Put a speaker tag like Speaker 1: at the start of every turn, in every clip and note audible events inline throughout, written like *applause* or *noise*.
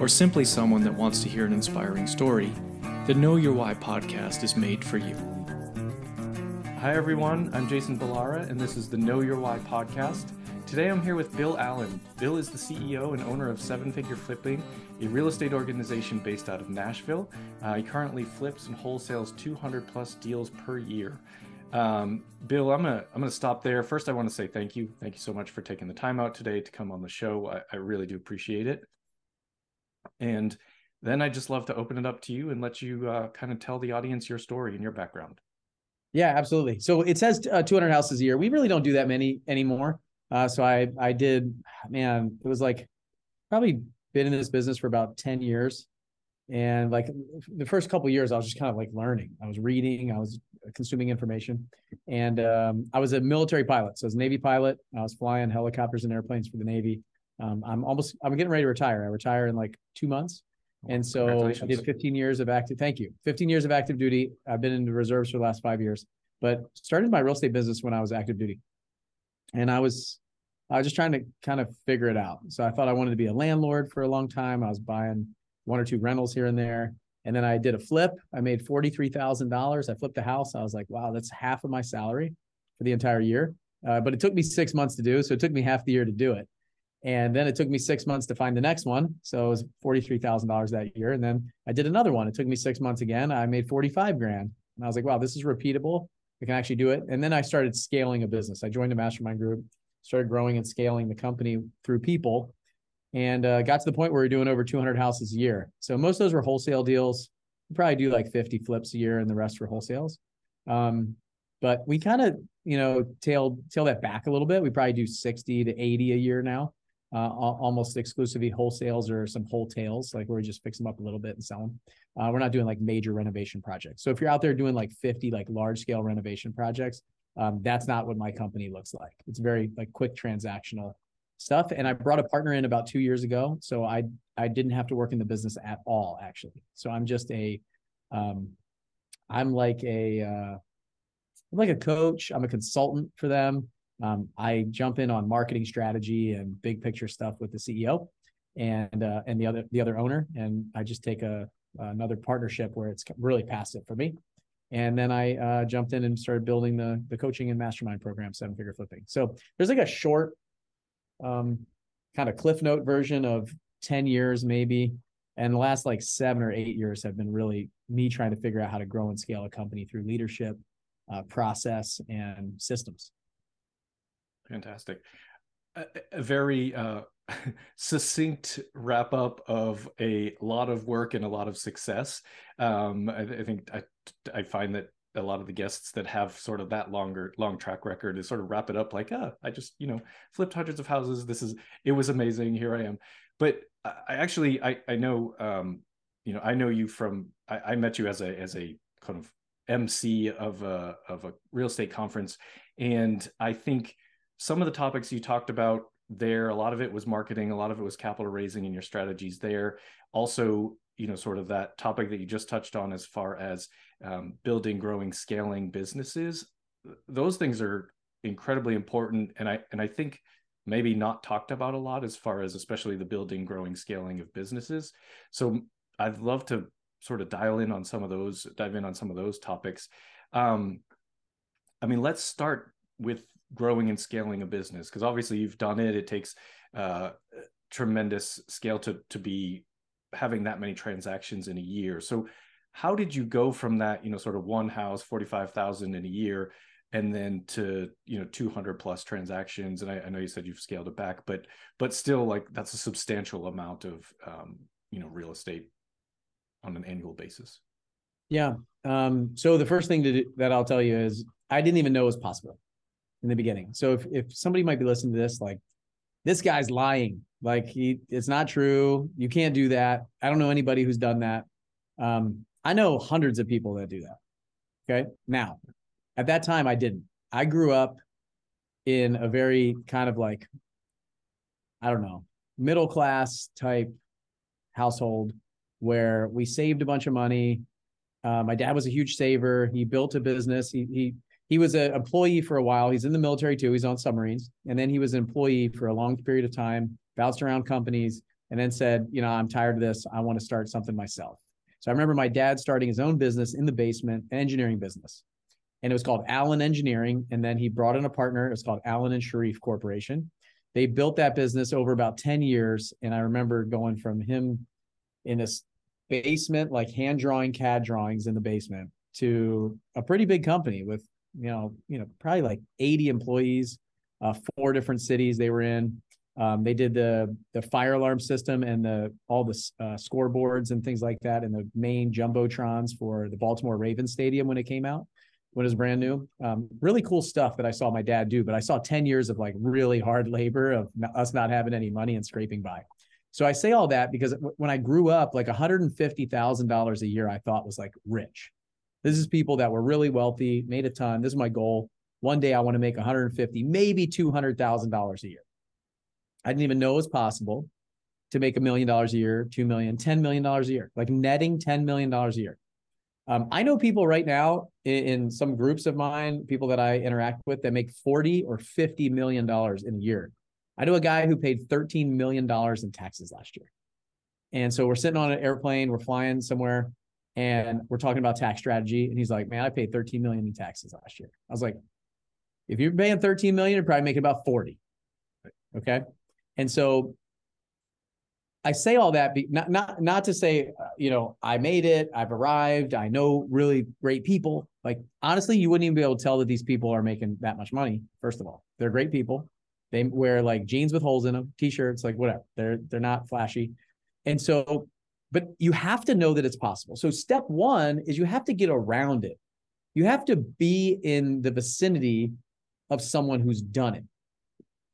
Speaker 1: or simply someone that wants to hear an inspiring story, the Know Your Why podcast is made for you. Hi, everyone. I'm Jason Ballara, and this is the Know Your Why podcast. Today I'm here with Bill Allen. Bill is the CEO and owner of Seven Figure Flipping, a real estate organization based out of Nashville. Uh, he currently flips and wholesales 200 plus deals per year. Um, Bill, I'm gonna I'm gonna stop there. First, I want to say thank you. Thank you so much for taking the time out today to come on the show. I, I really do appreciate it. And then I just love to open it up to you and let you uh, kind of tell the audience your story and your background.
Speaker 2: Yeah, absolutely. So it says uh, 200 houses a year. We really don't do that many anymore. Uh, so I I did, man, it was like probably been in this business for about 10 years. And like the first couple years, I was just kind of like learning. I was reading, I was consuming information, and um, I was a military pilot. So I was a Navy pilot. I was flying helicopters and airplanes for the Navy. Um, I'm almost I'm getting ready to retire. I retire in like two months. And so I did 15 years of active. Thank you. 15 years of active duty. I've been in the reserves for the last five years, but started my real estate business when I was active duty, and I was I was just trying to kind of figure it out. So I thought I wanted to be a landlord for a long time. I was buying one or two rentals here and there, and then I did a flip. I made forty three thousand dollars. I flipped a house. I was like, wow, that's half of my salary for the entire year. Uh, but it took me six months to do, so it took me half the year to do it. And then it took me six months to find the next one. So it was $43,000 that year. And then I did another one. It took me six months again. I made 45 grand. And I was like, wow, this is repeatable. I can actually do it. And then I started scaling a business. I joined a mastermind group, started growing and scaling the company through people, and uh, got to the point where we are doing over 200 houses a year. So most of those were wholesale deals. We probably do like 50 flips a year, and the rest were wholesales. Um, but we kind of, you know, tailed tail that back a little bit. We probably do 60 to 80 a year now uh, almost exclusively wholesales or some wholetails, like where we just fix them up a little bit and sell them. Uh, we're not doing like major renovation projects. So if you're out there doing like 50 like large scale renovation projects, um, that's not what my company looks like. It's very like quick transactional stuff. And I brought a partner in about two years ago, so I I didn't have to work in the business at all actually. So I'm just a, um, I'm like a, uh, I'm like a coach. I'm a consultant for them. Um, I jump in on marketing strategy and big picture stuff with the CEO and uh, and the other the other owner, and I just take a another partnership where it's really passive for me. And then I uh, jumped in and started building the the coaching and mastermind program, Seven Figure Flipping. So there's like a short, um, kind of cliff note version of ten years maybe, and the last like seven or eight years have been really me trying to figure out how to grow and scale a company through leadership, uh, process, and systems.
Speaker 1: Fantastic. A, a very uh, *laughs* succinct wrap up of a lot of work and a lot of success. Um, I, I, think I, I find that a lot of the guests that have sort of that longer long track record is sort of wrap it up like ah i just you know flipped hundreds of houses this is it was amazing here i am but i actually i i know um you know i know you from i, I met you as a as a kind of mc of a of a real estate conference and i think some of the topics you talked about there, a lot of it was marketing, a lot of it was capital raising and your strategies there. Also, you know, sort of that topic that you just touched on as far as um, building, growing, scaling businesses. Those things are incredibly important, and I and I think maybe not talked about a lot as far as especially the building, growing, scaling of businesses. So I'd love to sort of dial in on some of those, dive in on some of those topics. Um, I mean, let's start with growing and scaling a business because obviously you've done it. It takes uh, tremendous scale to to be having that many transactions in a year. So how did you go from that you know sort of one house 45,000 in a year and then to you know 200 plus transactions? And I, I, know you said you've scaled it back but but still like that's a substantial amount of um, you know real estate on an annual basis.
Speaker 2: Yeah. Um, so the first thing do, that i'll tell you is i didn't even know it was possible in the beginning. So if, if somebody might be listening to this, like this guy's lying. Like he, it's not true. You can't do that. I don't know anybody who's done that. Um, I know hundreds of people that do that. Okay. Now, at that time, I didn't. I grew up in a very kind of like, I don't know, middle class type household where we saved a bunch of money. Uh, my dad was a huge saver. He built a business. He he he was an employee for a while. He's in the military too. He's on submarines, and then he was an employee for a long period of time. Bounced around companies, and then said, you know, I'm tired of this. I want to start something myself. So I remember my dad starting his own business in the basement, an engineering business, and it was called Allen Engineering. And then he brought in a partner. It was called Allen and Sharif Corporation. They built that business over about 10 years. And I remember going from him in this basement, like hand drawing CAD drawings in the basement, to a pretty big company with you know you know probably like 80 employees, uh, four different cities they were in. Um, they did the the fire alarm system and the all the uh, scoreboards and things like that, and the main jumbotrons for the Baltimore Ravens stadium when it came out when it was brand new. Um, really cool stuff that I saw my dad do, but I saw 10 years of like really hard labor of us not having any money and scraping by. So I say all that because when I grew up, like $150,000 a year, I thought was like rich. This is people that were really wealthy, made a ton. This is my goal. One day I want to make 150, maybe $200,000 a year. I didn't even know it was possible to make a million dollars a year, two million, $10 million a year, like netting $10 million a year. Um, I know people right now in, in, some groups of mine, people that I interact with that make 40 or 50 million dollars in a year. I know a guy who paid 13 million dollars in taxes last year. And so we're sitting on an airplane, we're flying somewhere, and we're talking about tax strategy. And he's like, Man, I paid 13 million in taxes last year. I was like, if you're paying 13 million, you're probably making about 40. Okay. And so I say all that be, not not not to say uh, you know I made it, I've arrived, I know really great people. Like honestly, you wouldn't even be able to tell that these people are making that much money. First of all, they're great people. They wear like jeans with holes in them, t-shirts, like whatever. They're they're not flashy, and so, but you have to know that it's possible. So step one is you have to get around it. You have to be in the vicinity of someone who's done it,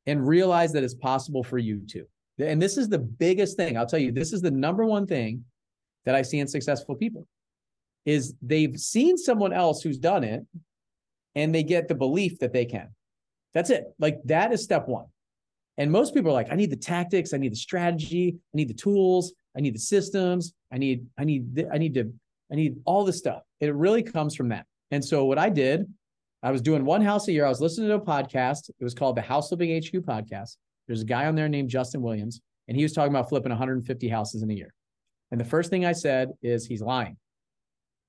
Speaker 2: and realize that it's possible for you too. And this is the biggest thing. I'll tell you, this is the number one thing that I see in successful people is they've seen someone else who's done it and they get the belief that they can. That's it. Like that is step 1. And most people are like, I need the tactics, I need the strategy, I need the tools, I need the systems, I need I need I need to I need all this stuff. It really comes from that. And so what I did, I was doing one house a year. I was listening to a podcast. It was called the House Flipping HQ podcast. There's a guy on there named Justin Williams, and he was talking about flipping 150 houses in a year. And the first thing I said is he's lying.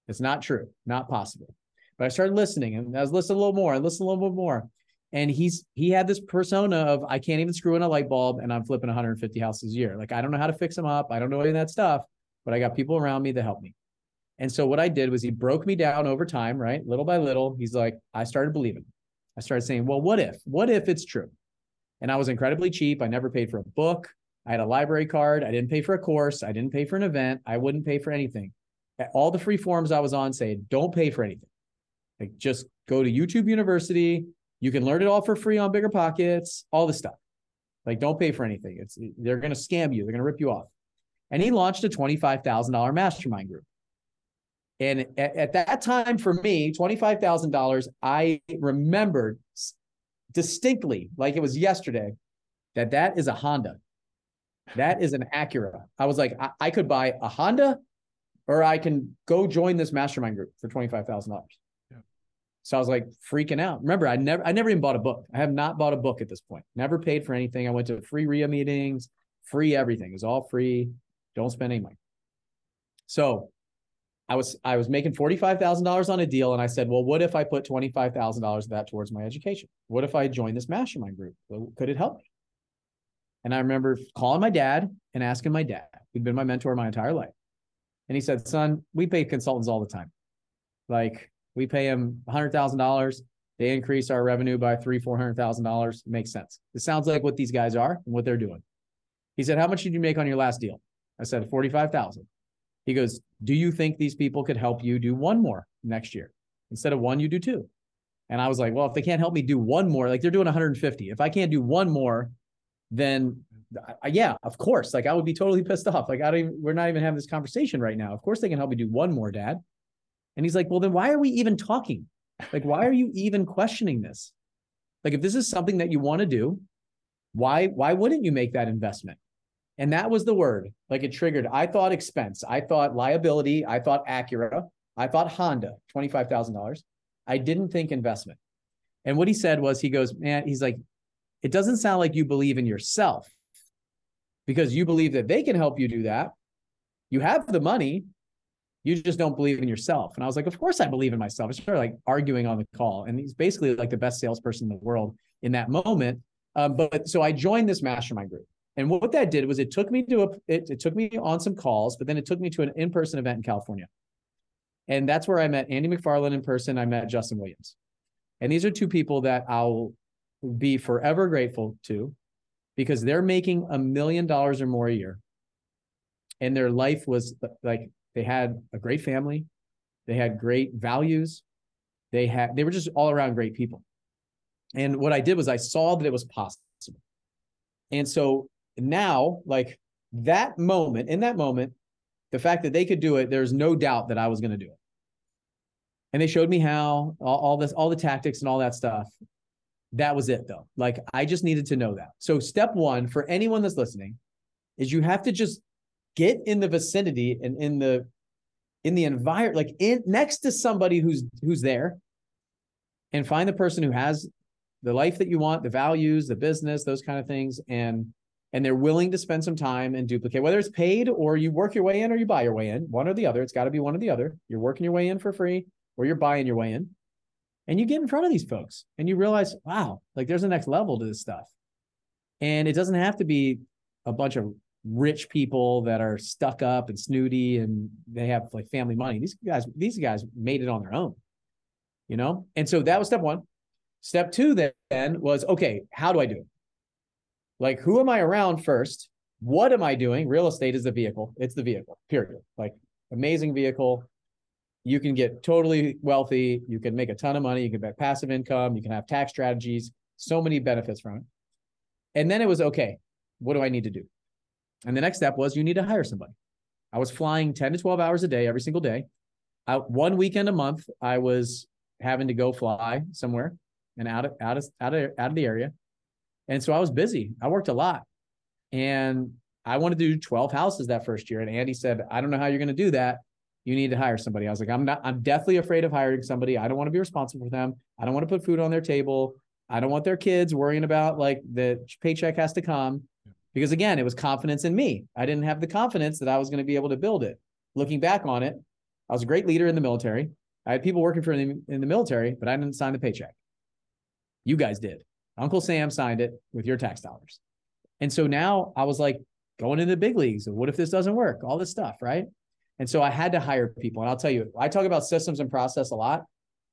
Speaker 2: It's not true, not possible. But I started listening and I was listening a little more, I listened a little bit more. And he's he had this persona of I can't even screw in a light bulb and I'm flipping 150 houses a year. Like I don't know how to fix them up. I don't know any of that stuff, but I got people around me that help me. And so what I did was he broke me down over time, right? Little by little. He's like, I started believing. I started saying, well, what if? What if it's true? And I was incredibly cheap. I never paid for a book. I had a library card. I didn't pay for a course. I didn't pay for an event. I wouldn't pay for anything. All the free forums I was on say, don't pay for anything. Like just go to YouTube University. You can learn it all for free on Bigger Pockets, all this stuff. Like don't pay for anything. It's they're going to scam you. They're going to rip you off. And he launched a $25,000 mastermind group. And at, at, that time for me, $25,000, I remembered distinctly, like it was yesterday, that that is a Honda. That is an Acura. I was like, I, I could buy a Honda or I can go join this mastermind group for $25,000. Yeah. So I was like freaking out. Remember, I never, I never even bought a book. I have not bought a book at this point. Never paid for anything. I went to free RIA meetings, free everything. It was all free. Don't spend any money. So I was I was making forty five thousand dollars on a deal, and I said, well, what if I put twenty five thousand dollars of that towards my education? What if I join this mastermind group? Could it help me? And I remember calling my dad and asking my dad, who'd been my mentor my entire life, and he said, "Son, we pay consultants all the time. Like we pay them hundred thousand dollars. They increase our revenue by three, four hundred thousand dollars. Makes sense. It sounds like what these guys are and what they're doing." He said, "How much did you make on your last deal?" I said, forty-five thousand. He goes, Do you think these people could help you do one more next year? Instead of one, you do two. And I was like, Well, if they can't help me do one more, like they're doing 150. If I can't do one more, then I, yeah, of course. Like I would be totally pissed off. Like I don't even, we're not even having this conversation right now. Of course they can help me do one more, dad. And he's like, well, then why are we even talking? Like, why are you even questioning this? Like, if this is something that you want to do, why, why wouldn't you make that investment? And that was the word. Like it triggered. I thought expense. I thought liability. I thought Acura. I thought Honda, $25,000. I didn't think investment. And what he said was, he goes, man, he's like, it doesn't sound like you believe in yourself because you believe that they can help you do that. You have the money, you just don't believe in yourself. And I was like, of course I believe in myself. I started like arguing on the call. And he's basically like the best salesperson in the world in that moment. Um, but so I joined this mastermind group. And what that did was it took me to a it, it took me on some calls, but then it took me to an in-person event in California. And that's where I met Andy McFarland in person. I met Justin Williams. And these are two people that I'll be forever grateful to because they're making a million dollars or more a year. And their life was like they had a great family, they had great values, they had they were just all around great people. And what I did was I saw that it was possible. And so now, like that moment, in that moment, the fact that they could do it, there's no doubt that I was going to do it. And they showed me how all, all this, all the tactics and all that stuff. That was it though. Like I just needed to know that. So step one for anyone that's listening is you have to just get in the vicinity and in the in the environment, like in next to somebody who's who's there and find the person who has the life that you want, the values, the business, those kind of things. And and they're willing to spend some time and duplicate, whether it's paid or you work your way in or you buy your way in, one or the other. It's got to be one or the other. You're working your way in for free or you're buying your way in and you get in front of these folks and you realize, wow, like there's a next level to this stuff. And it doesn't have to be a bunch of rich people that are stuck up and snooty and they have like family money. These guys, these guys made it on their own, you know? And so that was step one. Step two then was, okay, how do I do it? Like, who am I around first? What am I doing? Real estate is the vehicle. It's the vehicle, period. Like, amazing vehicle you can get totally wealthy. You can make a ton of money. You can get passive income. You can have tax strategies. So many benefits from it. And then it was okay. What do I need to do? And the next step was you need to hire somebody. I was flying 10 to 12 hours a day every single day. I, one weekend a month, I was having to go fly somewhere and out of out of out of out of the area. And so I was busy. I worked a lot. And I wanted to do 12 houses that first year. And Andy said, I don't know how you're going to do that you need to hire somebody. I was like, I'm not, I'm deathly afraid of hiring somebody. I don't want to be responsible for them. I don't want to put food on their table. I don't want their kids worrying about like the paycheck has to come. Because again, it was confidence in me. I didn't have the confidence that I was going to be able to build it. Looking back on it, I was a great leader in the military. I had people working for me in the military, but I didn't sign the paycheck. You guys did. Uncle Sam signed it with your tax dollars. And so now I was like going into the big leagues. What if this doesn't work? All this stuff, right? And so I had to hire people. And I'll tell you, I talk about systems and process a lot,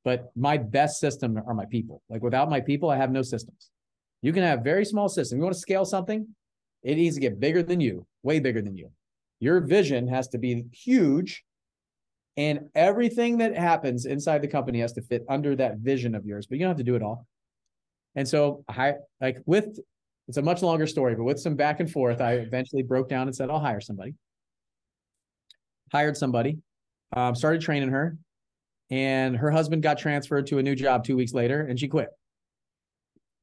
Speaker 2: but my best system are my people. Like without my people, I have no systems. You can have very small system. You want to scale something, it needs to get bigger than you, way bigger than you. Your vision has to be huge. And everything that happens inside the company has to fit under that vision of yours, but you don't have to do it all. And so I like with it's a much longer story, but with some back and forth, I eventually broke down and said, I'll hire somebody hired somebody, um, started training her, and her husband got transferred to a new job two weeks later, and she quit.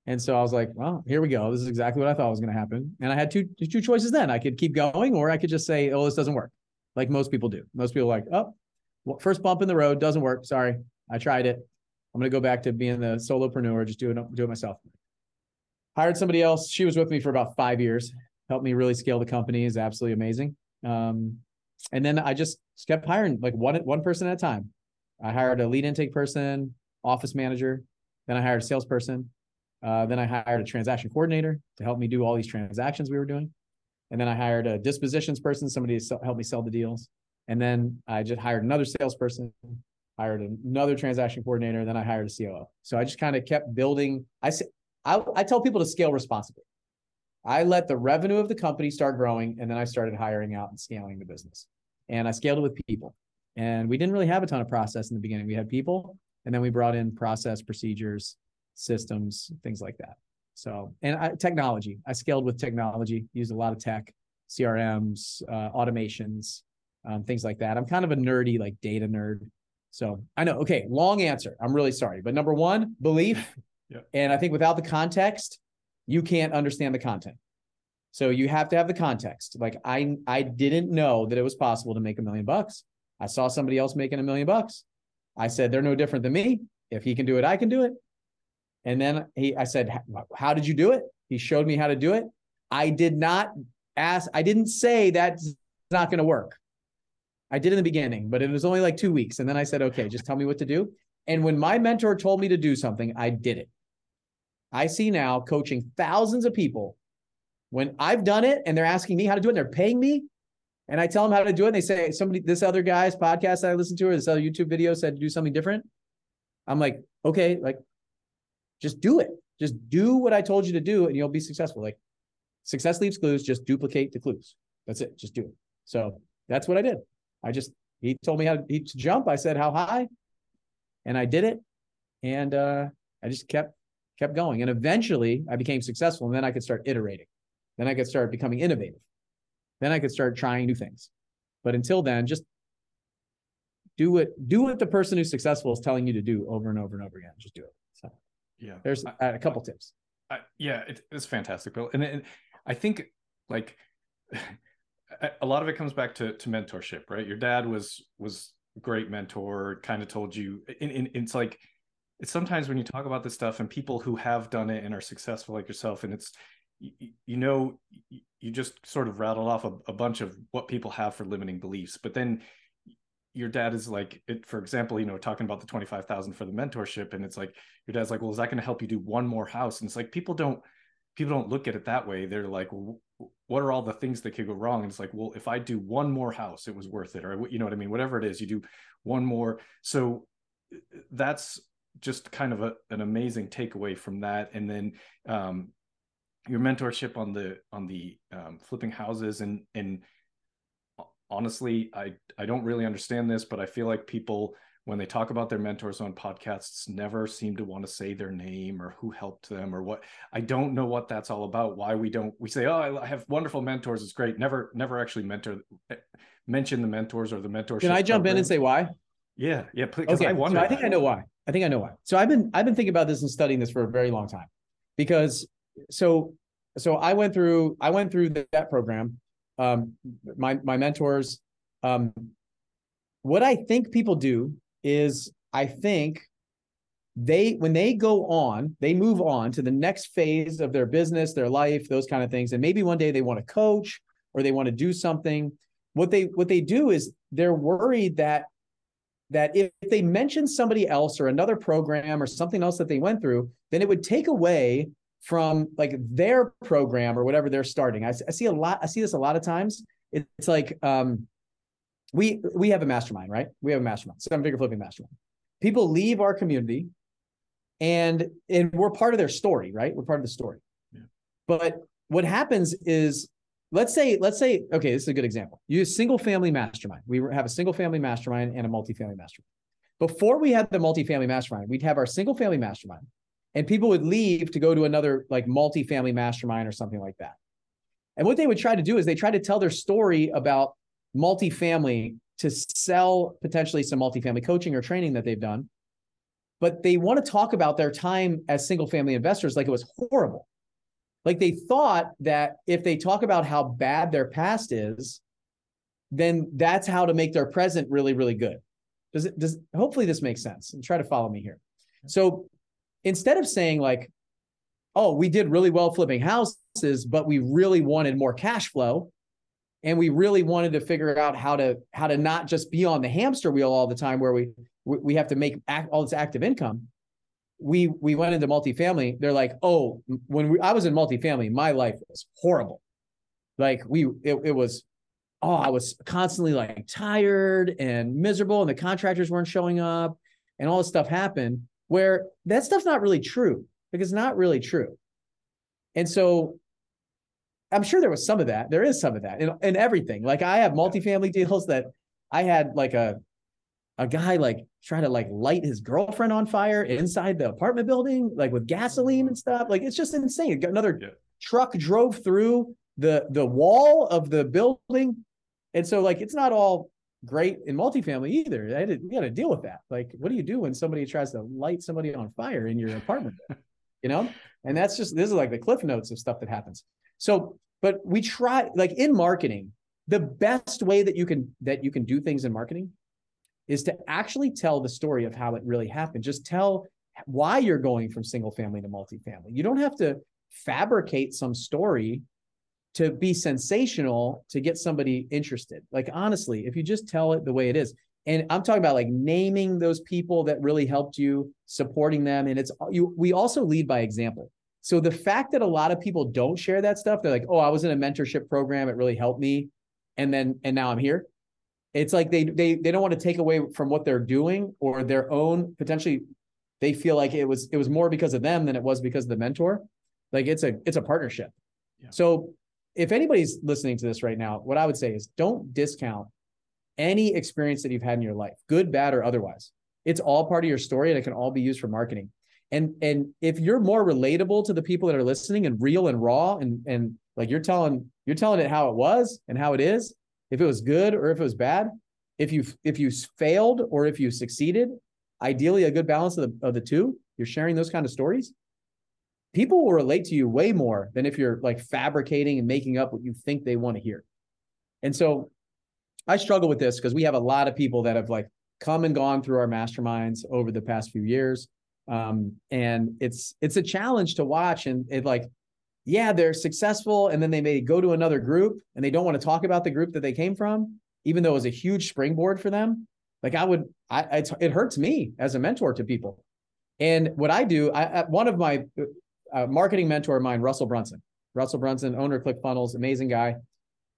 Speaker 2: And so I was like, well, here we go. This is exactly what I thought was going to happen. And I had two two choices then. I could keep going, or I could just say, oh, this doesn't work, like most people do. Most people like, oh, well, first bump in the road doesn't work. Sorry, I tried it. I'm going to go back to being the solopreneur, just do it do it myself. Hired somebody else. She was with me for about five years. Helped me really scale the company. is absolutely amazing. Um, and then I just kept hiring like one one person at a time. I hired a lead intake person, office manager. Then I hired a salesperson. Uh, then I hired a transaction coordinator to help me do all these transactions we were doing. And then I hired a dispositions person, somebody to help me sell the deals. And then I just hired another salesperson, hired another transaction coordinator. and Then I hired a COO. So I just kind of kept building. I, I, I tell people to scale responsibly. I let the revenue of the company start growing, and then I started hiring out and scaling the business. And I scaled it with people. And we didn't really have a ton of process in the beginning. We had people, and then we brought in process, procedures, systems, things like that. So, and I, technology, I scaled with technology, used a lot of tech, CRMs, uh, automations, um, things like that. I'm kind of a nerdy, like data nerd. So I know, okay, long answer. I'm really sorry. But number one, belief. *laughs*
Speaker 1: Yeah.
Speaker 2: And I think without the context, you can't understand the content. So you have to have the context. Like I I didn't know that it was possible to make a million bucks. I saw somebody else making a million bucks. I said they're no different than me. If he can do it, I can do it. And then he I said, "How did you do it?" He showed me how to do it. I did not ask I didn't say that's not going to work. I did in the beginning, but it was only like 2 weeks and then I said, "Okay, just tell me what to do." And when my mentor told me to do something, I did it. I see now coaching thousands of people when I've done it and they're asking me how to do it and they're paying me and I tell them how to do it and they say somebody this other guy's podcast that I listened to or this other YouTube video said to do something different. I'm like, okay, like just do it. Just do what I told you to do and you'll be successful. Like success leaves clues, just duplicate the clues. That's it. Just do it. So that's what I did. I just he told me how to, jump. I said how high and I did it. And uh I just kept kept going. And eventually I became successful and then I could start iterating. Then I could start becoming innovative. Then I could start trying new things. But until then, just do what do what the person who's successful is telling you to do over and over and over again. Just do it.
Speaker 1: Yeah,
Speaker 2: there's
Speaker 1: I,
Speaker 2: a couple
Speaker 1: I,
Speaker 2: tips.
Speaker 1: I, yeah, it, it's fantastic, Bill. And, and I think like *laughs* a lot of it comes back to to mentorship, right? Your dad was was great mentor, kind of told you. And, and it's like it's sometimes when you talk about this stuff and people who have done it and are successful like yourself, and it's you, you know you just sort of rattled off a, a, bunch of what people have for limiting beliefs but then your dad is like it for example you know talking about the 25000 for the mentorship and it's like your dad's like well is that going to help you do one more house? And it's like people don't people don't look at it that way. They're like what are all the things that could go wrong? And it's like well if i do one more house it was worth it or you know what i mean? Whatever it is you do one more. So that's just kind of a, an amazing takeaway from that. And then um, your mentorship on the on the um, flipping houses and and honestly i i don't really understand this but i feel like people when they talk about their mentors on podcasts never seem to want to say their name or who helped them or what i don't know what that's all about why we don't we say oh i have wonderful mentors it's great never never actually mentor eh, mention the mentors or the mentorship
Speaker 2: can i jump program. in and say why
Speaker 1: yeah yeah
Speaker 2: please okay, I, wonder so I think i know why i think i know why so i've been i've been thinking about this and studying this for a very long time because so so I went through I went through that program. Um, my my mentors. Um, what I think people do is I think they when they go on they move on to the next phase of their business their life those kind of things and maybe one day they want to coach or they want to do something what they what they do is they're worried that that if they mention somebody else or another program or something else that they went through then it would take away from like their program or whatever they're starting. I, I see a lot. I see this a lot of times. It's like um, we we have a mastermind, right? We have a mastermind, seven figure flipping mastermind. People leave our community, and and we're part of their story, right? We're part of the story. Yeah. But what happens is, let's say let's say okay, this is a good example. You single family mastermind. We have a single family mastermind and a multifamily mastermind. Before we had the multifamily mastermind, we'd have our single family mastermind and people would leave to go to another like multi-family mastermind or something like that. And what they would try to do is they try to tell their story about multifamily to sell potentially some multifamily coaching or training that they've done. But they want to talk about their time as single family investors like it was horrible. Like they thought that if they talk about how bad their past is, then that's how to make their present really, really good. Does it does hopefully this makes sense and try to follow me here. So instead of saying like, oh, we did really well flipping houses, but we really wanted more cash flow and we really wanted to figure out how to how to not just be on the hamster wheel all the time where we we have to make act, all this active income we we went into multifamily. They're like oh when we, i was in multifamily my life was horrible. Like we it, it was oh i was constantly like tired and miserable and the contractors weren't showing up and all this stuff happened where that stuff's not really true because it's not really true. And so I'm sure there was some of that. There is some of that in, in everything. Like I have multifamily deals that I had like a a guy like try to like light his girlfriend on fire inside the apartment building, like with gasoline and mm-hmm. stuff. Like it's just insane. Another yeah. truck drove through the the wall of the building. And so like it's not all great in multifamily either. I did, you got to deal with that. Like, what do you do when somebody tries to light somebody on fire in your apartment? *laughs* you know, and that's just this is like the cliff notes of stuff that happens. So, but we try like in marketing, the best way that you can that you can do things in marketing is to actually tell the story of how it really happened. Just tell why you're going from single family to multifamily. You don't have to fabricate some story to be sensational to get somebody interested. Like honestly, if you just tell it the way it is, and I'm talking about like naming those people that really helped you, supporting them, and it's you. We also lead by example. So the fact that a lot of people don't share that stuff, they're like, "Oh, I was in a mentorship program; it really helped me," and then and now I'm here. It's like they they they don't want to take away from what they're doing or their own potentially. They feel like it was it was more because of them than it was because of the mentor. Like it's a it's a partnership. Yeah. So if anybody's listening to this right now, what I would say is don't discount any experience that you've had in your life, good, bad, or otherwise. It's all part of your story and it can all be used for marketing. And and if you're more relatable to the people that are listening and real and raw and and like you're telling you're telling it how it was and how it is, if it was good or if it was bad, if you if you failed or if you succeeded, ideally a good balance of the of the two, you're sharing those kind of stories people will relate to you way more than if you're like fabricating and making up what you think they want to hear. And so I struggle with this because we have a lot of people that have like come and gone through our masterminds over the past few years. Um, and it's it's a challenge to watch and it like yeah they're successful and then they may go to another group and they don't want to talk about the group that they came from even though it was a huge springboard for them like i would i it hurts me as a mentor to people and what i do I, one of my a marketing mentor of mine, Russell Brunson. Russell Brunson, owner of ClickFunnels, amazing guy.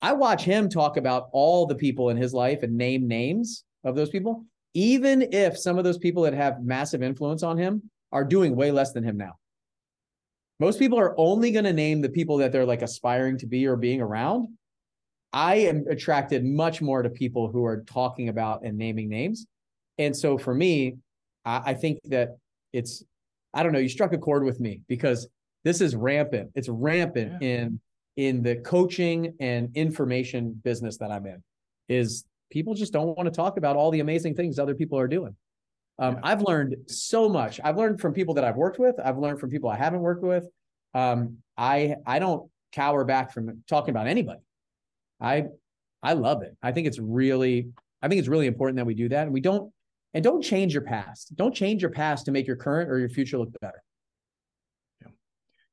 Speaker 2: I watch him talk about all the people in his life and name names of those people, even if some of those people that have massive influence on him are doing way less than him now. Most people are only going to name the people that they're like aspiring to be or being around. I am attracted much more to people who are talking about and naming names. And so for me, I, I think that it's I don't know, you struck a chord with me because this is rampant. It's rampant yeah. in in the coaching and information business that I'm in. Is people just don't want to talk about all the amazing things other people are doing. Um, yeah. I've learned so much. I've learned from people that I've worked with. I've learned from people I haven't worked with. Um, I I don't cower back from talking about anybody. I I love it. I think it's really I think it's really important that we do that, and we don't and don't change your past. Don't change your past to make your current or your future look better.
Speaker 1: Yeah,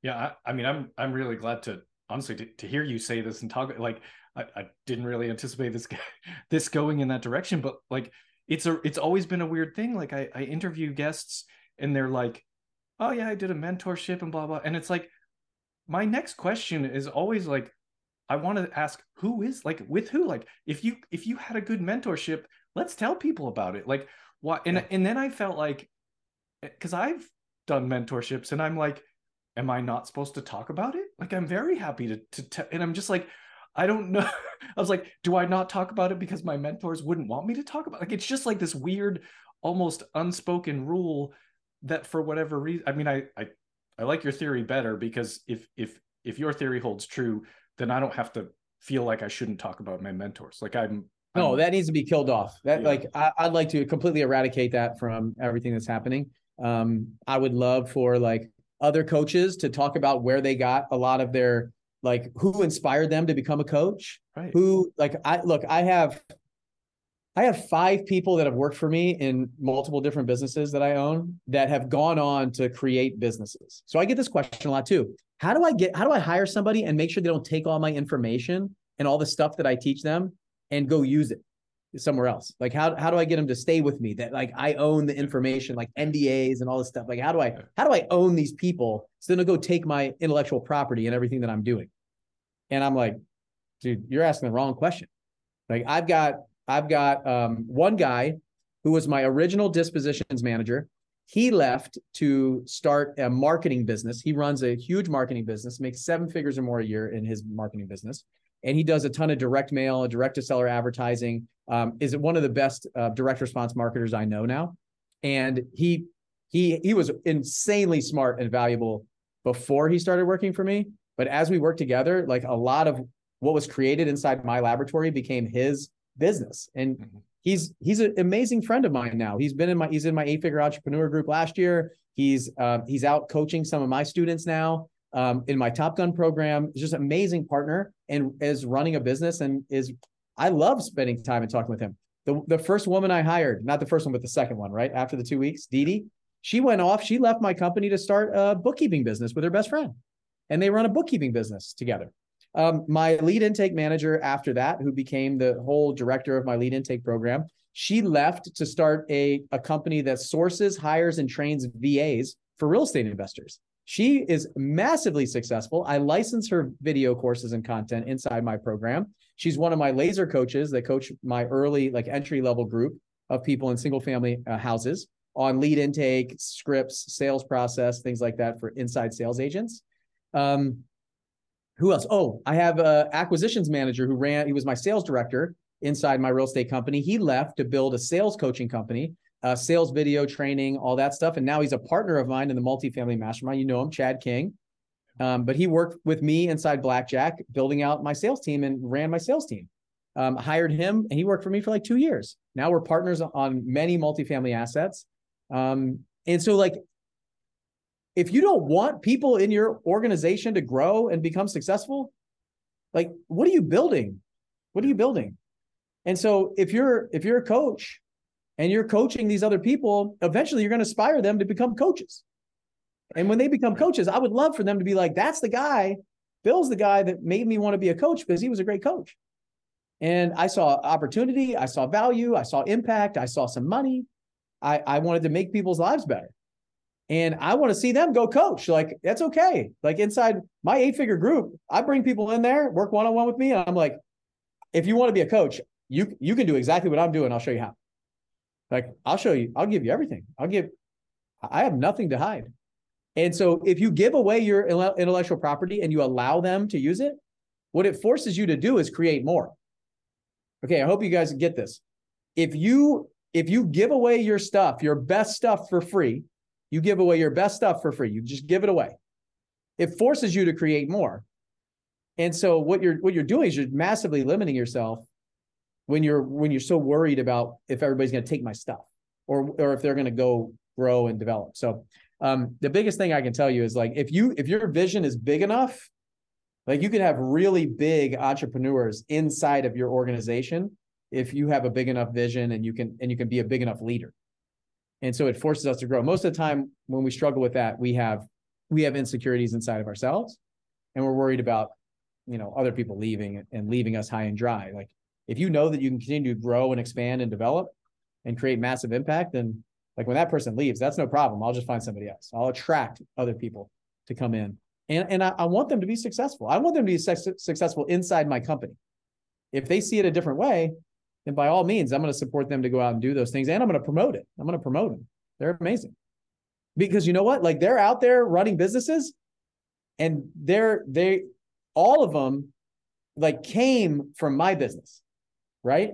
Speaker 1: yeah. I, I mean, I'm I'm really glad to honestly to, to hear you say this and talk. Like, I, I didn't really anticipate this *laughs* this going in that direction, but like, it's a it's always been a weird thing. Like, I I interview guests and they're like, "Oh yeah, I did a mentorship and blah blah," and it's like, my next question is always like, I want to ask who is like with who like if you if you had a good mentorship, let's tell people about it. Like why and, yeah. and then i felt like because eh, i've done mentorships and i'm like am i not supposed to talk about it like i'm very happy to to and i'm just like i don't know *laughs* i was like do i not talk about it because my mentors wouldn't want me to talk about it? like it's just like this weird almost unspoken rule that for whatever reason i mean i i, I like your theory better because if if if your theory holds true then i don't have to feel like i shouldn't talk about my mentors like i'm
Speaker 2: no, that needs to be killed off. That yeah. like I, would like to completely eradicate that from everything that's happening. Um, I would love for like other coaches to talk about where they got a lot of their like who inspired them to become a coach. Right. Who like I look, I have I have five people that have worked for me in multiple different businesses that I own that have gone on to create businesses. So I get this question a lot too. How do I get how do I hire somebody and make sure they don't take all my information and all the stuff that I teach them and go use it somewhere else? Like how how do I get them to stay with me? That like I own the information, like NDAs and all this stuff. Like how do I how do I own these people so they'll go take my intellectual property and everything that I'm doing? And I'm like, dude, you're asking the wrong question. Like I've got I've got um, one guy who was my original dispositions manager. He left to start a marketing business. He runs a huge marketing business, makes seven figures or more a year in his marketing business. And he does a ton of direct mail, direct to seller advertising. Um, is one of the best uh, direct response marketers I know now, and he he he was insanely smart and valuable before he started working for me. But as we worked together, like a lot of what was created inside my laboratory became his business, and mm-hmm. he's he's an amazing friend of mine now. He's been in my he's in my eight figure entrepreneur group last year. He's uh, he's out coaching some of my students now um, in my Top Gun program. Just an amazing partner and is running a business and is I love spending time and talking with him. The, the first woman I hired, not the first one, but the second one, right after the two weeks, Dee Dee, she went off. She left my company to start a bookkeeping business with her best friend, and they run a bookkeeping business together. Um, my lead intake manager after that, who became the whole director of my lead intake program, she left to start a, a company that sources, hires, and trains VAs for real estate investors. She is massively successful. I license her video courses and content inside my program. She's one of my laser coaches that coach my early, like entry level group of people in single family uh, houses on lead intake, scripts, sales process, things like that for inside sales agents. Um, who else? Oh, I have a acquisitions manager who ran, he was my sales director inside my real estate company. He left to build a sales coaching company, uh, sales video training, all that stuff. And now he's a partner of mine in the multifamily mastermind. You know him, Chad King. Um, but he worked with me inside Blackjack, building out my sales team and ran my sales team. Um, hired him and he worked for me for like two years. Now we're partners on many multifamily assets. Um, and so, like, if you don't want people in your organization to grow and become successful, like, what are you building? What are you building? And so, if you're if you're a coach and you're coaching these other people, eventually you're going to inspire them to become coaches. And when they become coaches, I would love for them to be like, that's the guy, Bill's the guy that made me want to be a coach because he was a great coach. And I saw opportunity, I saw value, I saw impact, I saw some money. I, I wanted to make people's lives better. And I want to see them go coach. Like, that's okay. Like inside my eight figure group, I bring people in there, work one on one with me. And I'm like, if you want to be a coach, you you can do exactly what I'm doing. I'll show you how. Like, I'll show you, I'll give you everything. I'll give, I have nothing to hide. And so if you give away your intellectual property and you allow them to use it, what it forces you to do is create more. Okay, I hope you guys get this. If you if you give away your stuff, your best stuff for free, you give away your best stuff for free. You just give it away. It forces you to create more. And so what you're what you're doing is you're massively limiting yourself when you're when you're so worried about if everybody's going to take my stuff or or if they're going to go grow and develop. So um, the biggest thing I can tell you is like if you if your vision is big enough, like you can have really big entrepreneurs inside of your organization if you have a big enough vision and you can and you can be a big enough leader. And so it forces us to grow. Most of the time when we struggle with that we have we have insecurities inside of ourselves and we're worried about you know other people leaving and leaving us high and dry. Like if you know that you can continue to grow and expand and develop and create massive impact then like when that person leaves that's no problem i'll just find somebody else i'll attract other people to come in and and i, I want them to be successful i want them to be su- successful inside my company if they see it a different way then by all means, I'm going to support them to go out and do those things. And I'm going to promote it. I'm going to promote them. They're amazing. Because you know what? Like they're out there running businesses and they're, they, all of them like came from my business, right?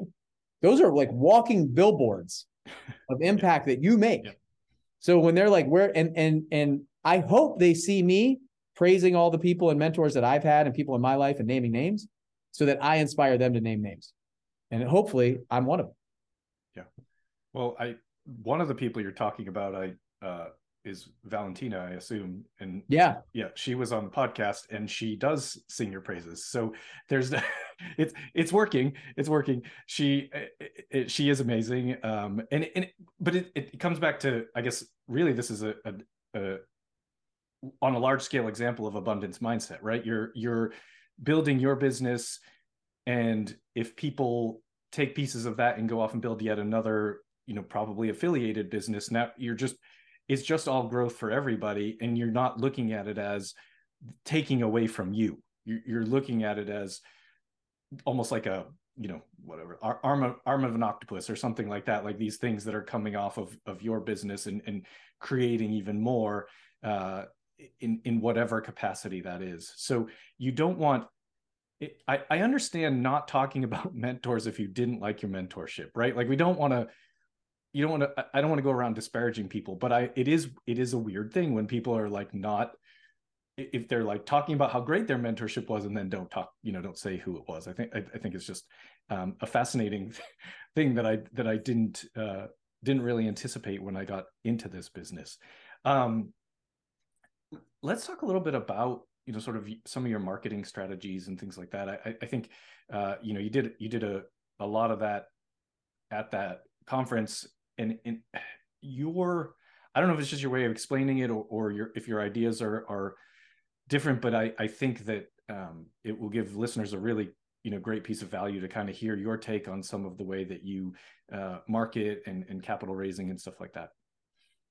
Speaker 2: Those are like walking billboards of *laughs* impact that you make. Yeah. So when they're like, where, and, and, and I hope they see me praising all the people and mentors that I've had and people in my life and naming names so that I inspire them to name names and hopefully I'm one of them.
Speaker 1: Yeah. Well, I one of the people you're talking about, I uh, is Valentina, I assume, and
Speaker 2: yeah,
Speaker 1: yeah, she was on the podcast and she does sing your praises. So there's *laughs* it's it's working, it's working. She it, she is amazing, um, and and but it it comes back to I guess really this is a, a, a on a large scale example of abundance mindset, right? You're you're building your business and if people take pieces of that and go off and build yet another you know probably affiliated business now you're just it's just all growth for everybody and you're not looking at it as taking away from you you're looking at it as almost like a you know whatever arm of, arm of an octopus or something like that like these things that are coming off of of your business and and creating even more uh in in whatever capacity that is so you don't want it, I, I understand not talking *laughs* about mentors if you didn't like your mentorship, right? Like we don't want to you don't want to i don't want to go around disparaging people but i it is it is a weird thing when people are like not if they're like talking about how great their mentorship was and then don't talk you know don't say who it was. I think i, I think it's just um, a fascinating *laughs* thing that i that i didn't uh, didn't really anticipate when i got into this business. Um, let's talk a little bit about you know sort of some of your marketing strategies and things like that. I, I think uh, you know you did you did a, a lot of that at that conference and, and your I don't know if it's just your way of explaining it or, or your if your ideas are are different, but I I think that um, it will give listeners a really you know great piece of value to kind of hear your take on some of the way that you uh, market and, and capital raising and stuff like that.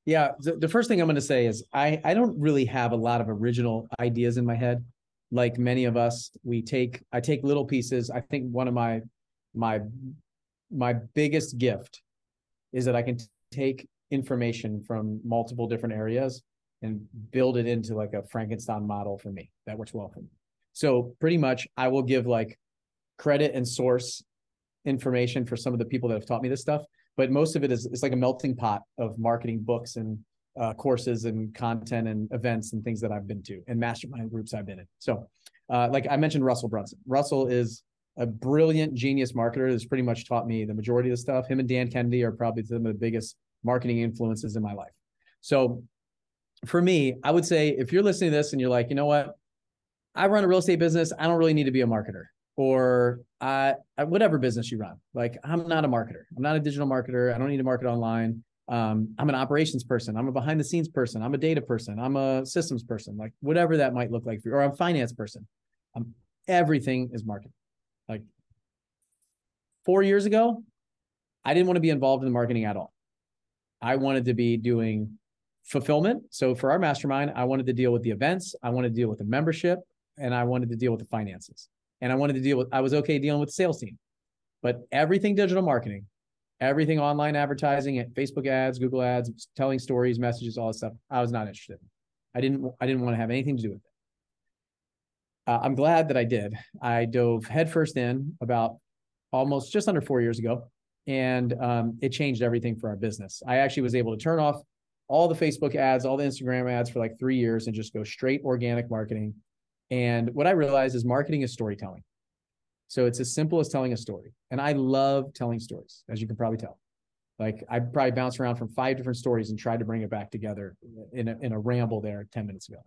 Speaker 2: Yeah, the, the first thing I'm going to say is I I don't really have a lot of original ideas in my head. Like many of us, we take I take little pieces. I think one of my my my biggest gift is that I can take information from multiple different areas and build it into like a Frankenstein model for me that works well for me. So pretty much I will give like credit and source information for some of the people that have taught me this stuff, but most of it is it's like a melting pot of marketing books and uh, courses and content and events and things that I've been to and mastermind groups I've been in. So, uh, like I mentioned, Russell Brunson. Russell is a brilliant genius marketer that's pretty much taught me the majority of the stuff. Him and Dan Kennedy are probably some of the biggest marketing influences in my life. So for me, I would say if you're listening to this and you're like, you know what, I run a real estate business, I don't really need to be a marketer or I, whatever business you run. Like I'm not a marketer. I'm not a digital marketer. I don't need to market online. Um, I'm an operations person. I'm a behind the scenes person. I'm a data person. I'm a systems person. Like whatever that might look like for you, or I'm a finance person. Um, everything is marketing. Four years ago, I didn't want to be involved in the marketing at all. I wanted to be doing fulfillment. So for our mastermind, I wanted to deal with the events, I wanted to deal with the membership, and I wanted to deal with the finances. And I wanted to deal with, I was okay dealing with the sales team. But everything digital marketing, everything online advertising, Facebook ads, Google ads, telling stories, messages, all that stuff, I was not interested in. I didn't I didn't want to have anything to do with it uh, I'm glad that I did. I dove headfirst in about almost just under four years ago, and um, it changed everything for our business. I actually was able to turn off all the Facebook ads, all the Instagram ads for like three years and just go straight organic marketing. And what I realized is marketing is storytelling. So it's as simple as telling a story. And I love telling stories, as you can probably tell. Like I probably bounced around from five different stories and tried to bring it back together in a, in a ramble there 10 minutes ago.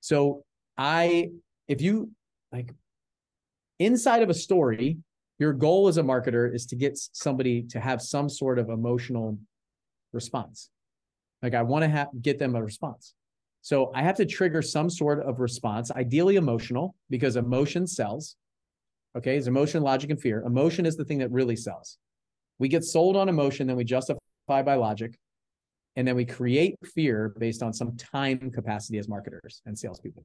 Speaker 2: So I if you like inside of a story, your goal as a marketer is to get somebody to have some sort of emotional response. Like I want to have get them a response. So I have to trigger some sort of response, ideally emotional, because emotion sells. Okay, it's emotion, logic, and fear. Emotion is the thing that really sells. We get sold on emotion, then we justify by logic, and then we create fear based on some time capacity as marketers and salespeople.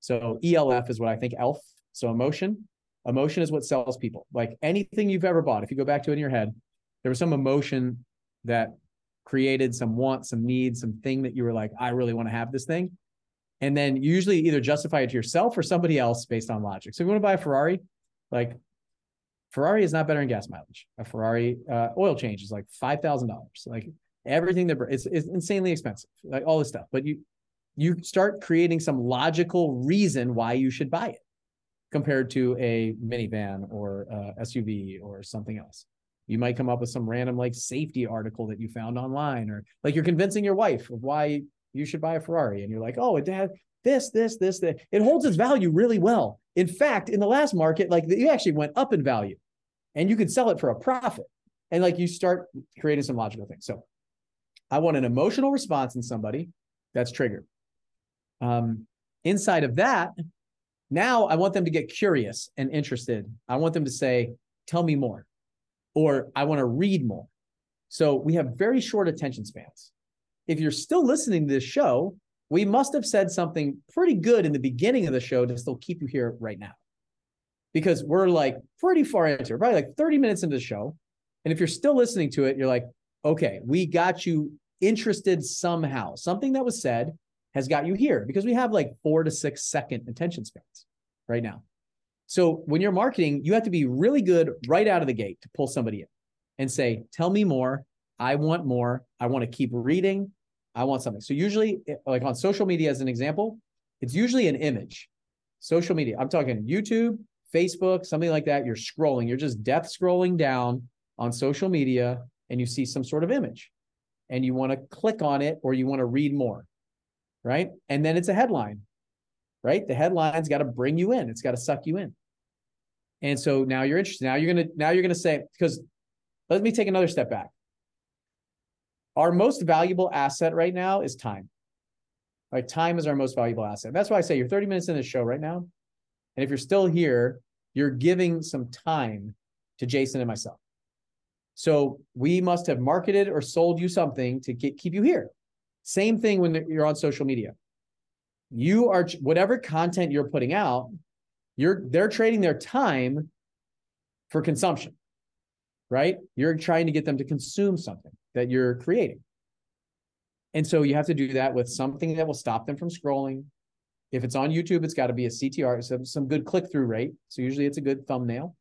Speaker 2: So ELF is what I think ELF. So emotion, emotion is what sells people. Like anything you've ever bought, if you go back to it in your head, there was some emotion that created some want, some need, some thing that you were like, I really want to have this thing. And then you usually either justify it to yourself or somebody else based on logic. So if you want to buy a Ferrari, like Ferrari is not better in gas mileage. A Ferrari uh, oil change is like five thousand dollars. Like everything that it's, it's insanely expensive. Like all this stuff. But you you start creating some logical reason why you should buy it compared to a minivan or a SUV or something else. You might come up with some random like safety article that you found online, or like you're convincing your wife of why you should buy a Ferrari, and you're like, oh, it has this, this, this, that. It holds its value really well. In fact, in the last market, like you actually went up in value, and you could sell it for a profit. And like you start creating some logical things. So, I want an emotional response in somebody that's triggered. Um, inside of that, now I want them to get curious and interested. I want them to say, tell me more, or I want to read more. So we have very short attention spans. If you're still listening to this show, we must have said something pretty good in the beginning of the show to still keep you here right now. Because we're like pretty far into it, probably like 30 minutes into the show. And if you're still listening to it, you're like, okay, we got you interested somehow. Something that was said has got you here because we have like four to six second attention spans right now. So when you're marketing, you have to be really good right out of the gate to pull somebody in and say, tell me more. I want more. I want to keep reading. I want something. So usually, eh, like on social media, as an example, it's usually an image. Social media. I'm talking YouTube, Facebook, something like that. You're scrolling. You're just death scrolling down on social media, and you see some sort of image, and you want to click on it or you want to read more, right? And then it's a headline, right? The headline's got to bring you in. It's got to suck you in. And so now you're interested. Now you're gonna now you're gonna say because let me take another step back. Our most valuable asset right now is time. Right? Time is our most valuable asset. That's why I say you're 30 minutes in the show right now. And if you're still here, you're giving some time to Jason and myself. So we must have marketed or sold you something to get, keep you here. Same thing when you're on social media. You are whatever content you're putting out, you're they're trading their time for consumption. Right? You're trying to get them to consume something that you're creating. And so you have to do that with something that will stop them from scrolling. If it's on YouTube, it's got to be a CTR, some, some good click through rate. So usually it's a good thumbnail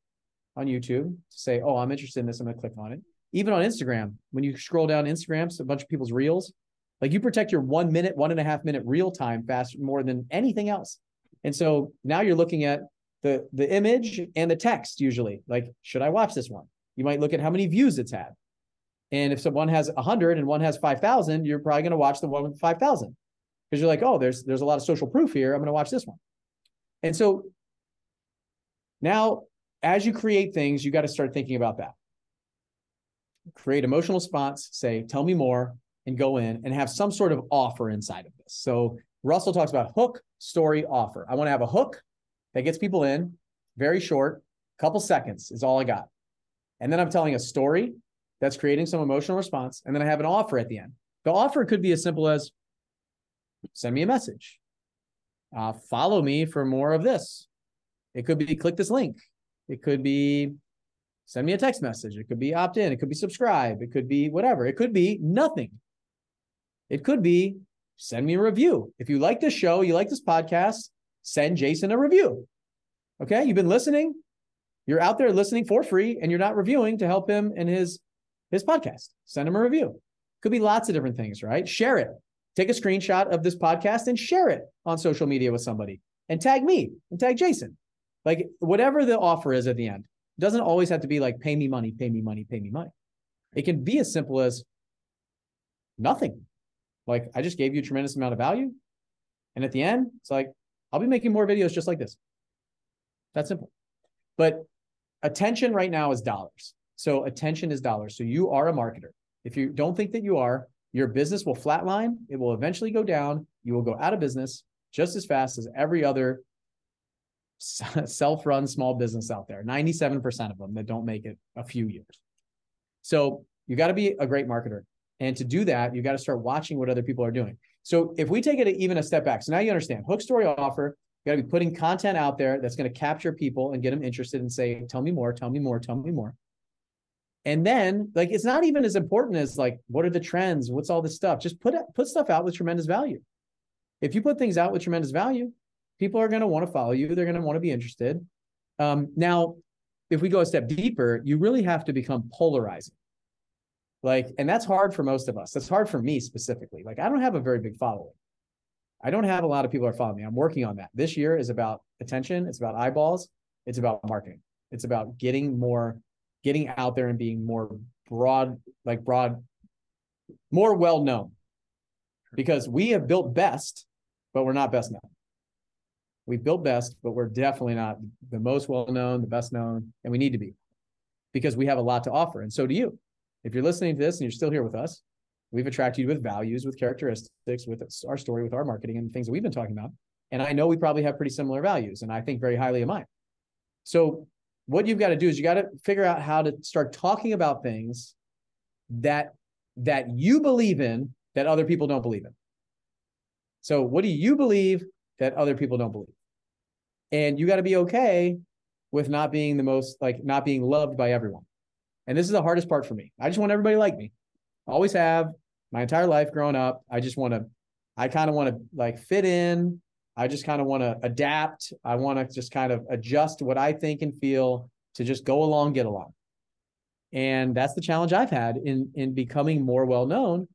Speaker 2: on YouTube to say, oh, I'm interested in this. I'm going to click on it. Even on Instagram, when you scroll down Instagram, a bunch of people's reels, like you protect your one minute, one and a half minute real time faster more than anything else. And so now you're looking at the the image and the text usually. Like, should I watch this one? You might look at how many views it's had. And if someone has 100 and one has 5,000, you're probably going to watch the one with 5,000 because you're like, oh, there's there's a lot of social proof here. I'm going to watch this one. And so now, as you create things, you got to start thinking about that. Create emotional response. Say, tell me more, and go in and have some sort of offer inside of this. So Russell talks about hook, story, offer. I want to have a hook that gets people in, very short, couple seconds is all I got. And then I'm telling a story that's creating some emotional response. And then I have an offer at the end. The offer could be as simple as send me a message, uh, follow me for more of this. It could be click this link. It could be send me a text message. It could be opt in. It could be subscribe. It could be whatever. It could be nothing. It could be send me a review. If you like this show, you like this podcast, send Jason a review. Okay. You've been listening. You're out there listening for free and you're not reviewing to help him and his his podcast. Send him a review. Could be lots of different things, right? Share it. Take a screenshot of this podcast and share it on social media with somebody and tag me and tag Jason. Like whatever the offer is at the end, it doesn't always have to be like pay me money, pay me money, pay me money. It can be as simple as nothing. Like I just gave you a tremendous amount of value. And at the end, it's like, I'll be making more videos just like this. That's simple. But attention right now is dollars. So attention is dollars. So you are a marketer. If you don't think that you are, your business will flatline. It will eventually go down. You will go out of business just as fast as every other *laughs* self-run small business out there. 97% of them that don't make it a few years. So you got to be a great marketer. And to do that, you got to start watching what other people are doing. So if we take it even a step back, so now you understand hook story offer, you got to be putting content out there that's going to capture people and get them interested and say, tell me more, tell me more, tell me more. And then like it's not even as important as like what are the trends? What's all this stuff? Just put put stuff out with tremendous value. If you put things out with tremendous value, people are going to want to follow you. They're going to want to be interested. Um, now, if we go a step deeper, you really have to become polarizing. Like, and that's hard for most of us. That's hard for me specifically. Like, I don't have a very big following. I don't have a lot of people are following me. I'm working on that. This year is about attention. It's about eyeballs. It's about marketing. It's about getting more getting out there and being more broad, like broad, more well known. Because we have built best, but we're not best known. We've built best, but we're definitely not the most well known, the best known, and we need to be because we have a lot to offer. And so do you. If you're listening to this and you're still here with us, we've attracted you with values, with characteristics, with our story, with our marketing, and things that we've been talking about. And I know we probably have pretty similar values, and I think very highly of mine. So what you've got to do is you got to figure out how to start talking about things that that you believe in that other people don't believe in. So what do you believe that other people don't believe? And you got to be okay with not being the most like not being loved by everyone. And this is the hardest part for me. I just want everybody like me. I always have my entire life growing up. I just want to I kind of want to like fit in. I just kind of want to adapt. I want to just kind of adjust what I think and feel to just go along, get along. And that's the challenge I've had in in becoming more well known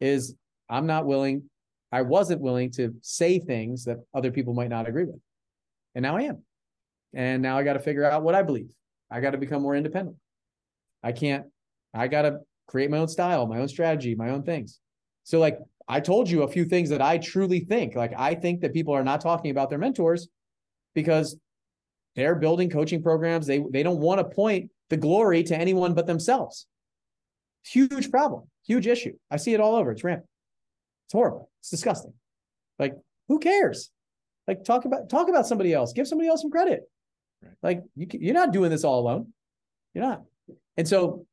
Speaker 2: is I'm not willing I wasn't willing to say things that other people might not agree with. And now I am. And now I got to figure out what I believe. I got to become more independent. I can't I got to create my own style, my own strategy, my own things. So like I told you a few things that I truly think. Like I think that people are not talking about their mentors because they're building coaching programs. They they don't want to point the glory to anyone but themselves. Huge problem, huge issue. I see it all over. It's rampant. It's horrible. It's disgusting. Like who cares? Like talk about talk about somebody else. Give somebody else some credit. Right. Like you, you're not doing this all alone. You're not. And so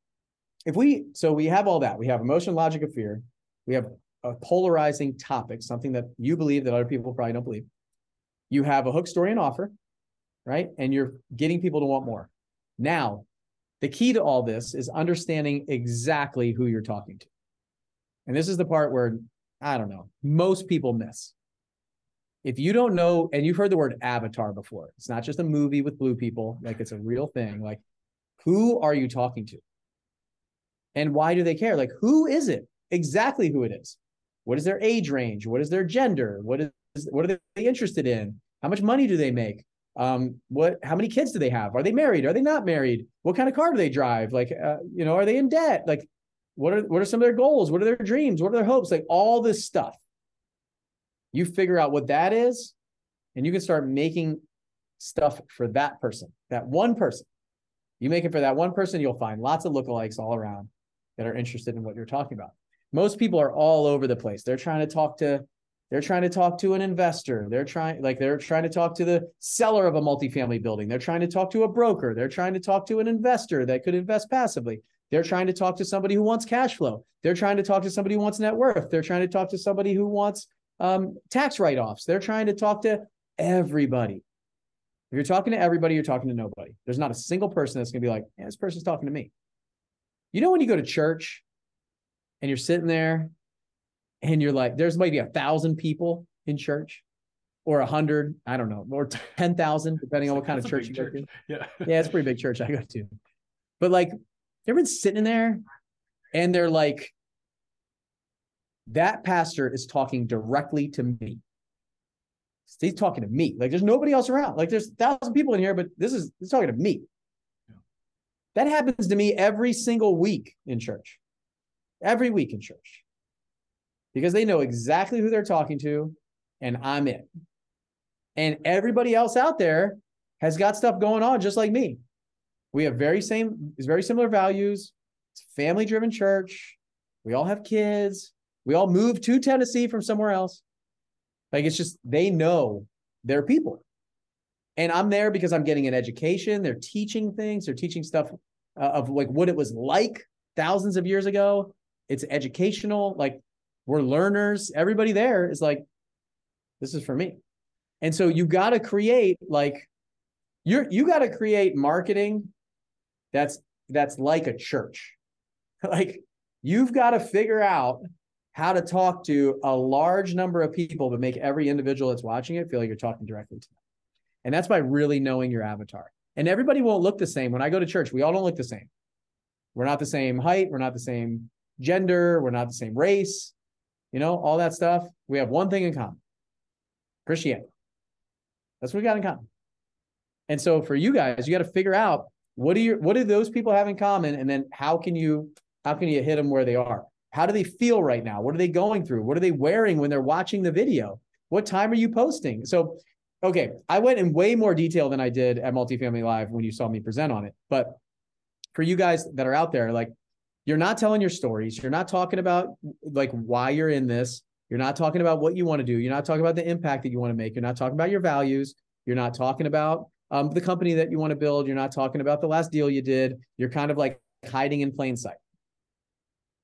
Speaker 2: if we so we have all that. We have emotion logic of fear. We have a polarizing topic something that you believe that other people probably don't believe. You have a hook story and offer right? And you're getting people to want more. Now the key to all this is understanding exactly who you're talking to. And this is the part where i don't know most people miss. If you don't know and you've heard the word avatar before it's not just a movie with blue people like it's a real thing. Like who are you talking to and why do they care? Like, who is it? Exactly who it is. What is their age range? What is their gender? What is what are they interested in? How much money do they make? Um, what how many kids do they have? Are they married? Are they not married? What kind of car do they drive? Like, uh, you know, are they in debt? Like, what are what are some of their goals? What are their dreams? What are their hopes? Like all this stuff. You figure out what that is, and you can start making stuff for that person, that one person. You make it for that one person, you'll find lots of lookalikes all around that are interested in what you're talking about. Most people are all over the place. They're trying to talk to they're trying to talk to an investor. They're trying like they're trying to talk to the seller of a multifamily building. They're trying to talk to a broker. They're trying to talk to an investor that could invest passively. They're trying to talk to somebody who wants cash flow. They're trying to talk to somebody who wants net worth. They're trying to talk to somebody who wants um, tax write-offs. They're trying to talk to everybody. If you're talking to everybody, you're talking to nobody. There's not a single person that's going to be like, yeah, this person's talking to me. You know, when you go to church and you're sitting there and you're like, there's maybe a thousand people in church or a hundred, I don't know, or 10,000, depending on what kind of church you go to. Yeah. yeah, it's a pretty big church I go to. But like, everyone's sitting in there and they're like, that pastor is talking directly to me. He's talking to me. Like there's nobody else around. Like there's a thousand people in here, but this is he's talking to me. That happens to me every single week in church. Every week in church. Because they know exactly who they're talking to, and I'm it. And everybody else out there has got stuff going on just like me. We have very same, is very similar values. It's family driven church. We all have kids. We all moved to Tennessee from somewhere else. Like it's just they know their people. And I'm there because I'm getting an education. They're teaching things. They're teaching stuff uh, of like what it was like thousands of years ago. It's educational. Like we're learners. Everybody there is like, this is for me. And so you got to create like you're you got to create marketing that's that's like a church. *laughs* like you've got to figure out how to talk to a large number of people but make every individual that's watching it feel like you're talking directly to them. And that's by really knowing your avatar. And everybody won't look the same. When I go to church, we all don't look the same. We're not the same height. We're not the same gender. We're not the same race. You know, all that stuff. We have one thing in common Christianity. That's what we got in common. And so for you guys, you got to figure out what do you what do those people have in common and then how can you how can you hit them where they are? How do they feel right now? What are they going through? What are they wearing when they're watching the video? What time are you posting? So okay, I went in way more detail than I did at Multifamily Live when you saw me present on it. But for you guys that are out there, like you're not telling your stories, you're not talking about like why you're in this, you're not talking about what you want to do, you're not talking about the impact that you want to make, you're not talking about your values, you're not talking about um, the company that you want to build, you're not talking about the last deal you did, you're kind of like hiding in plain sight.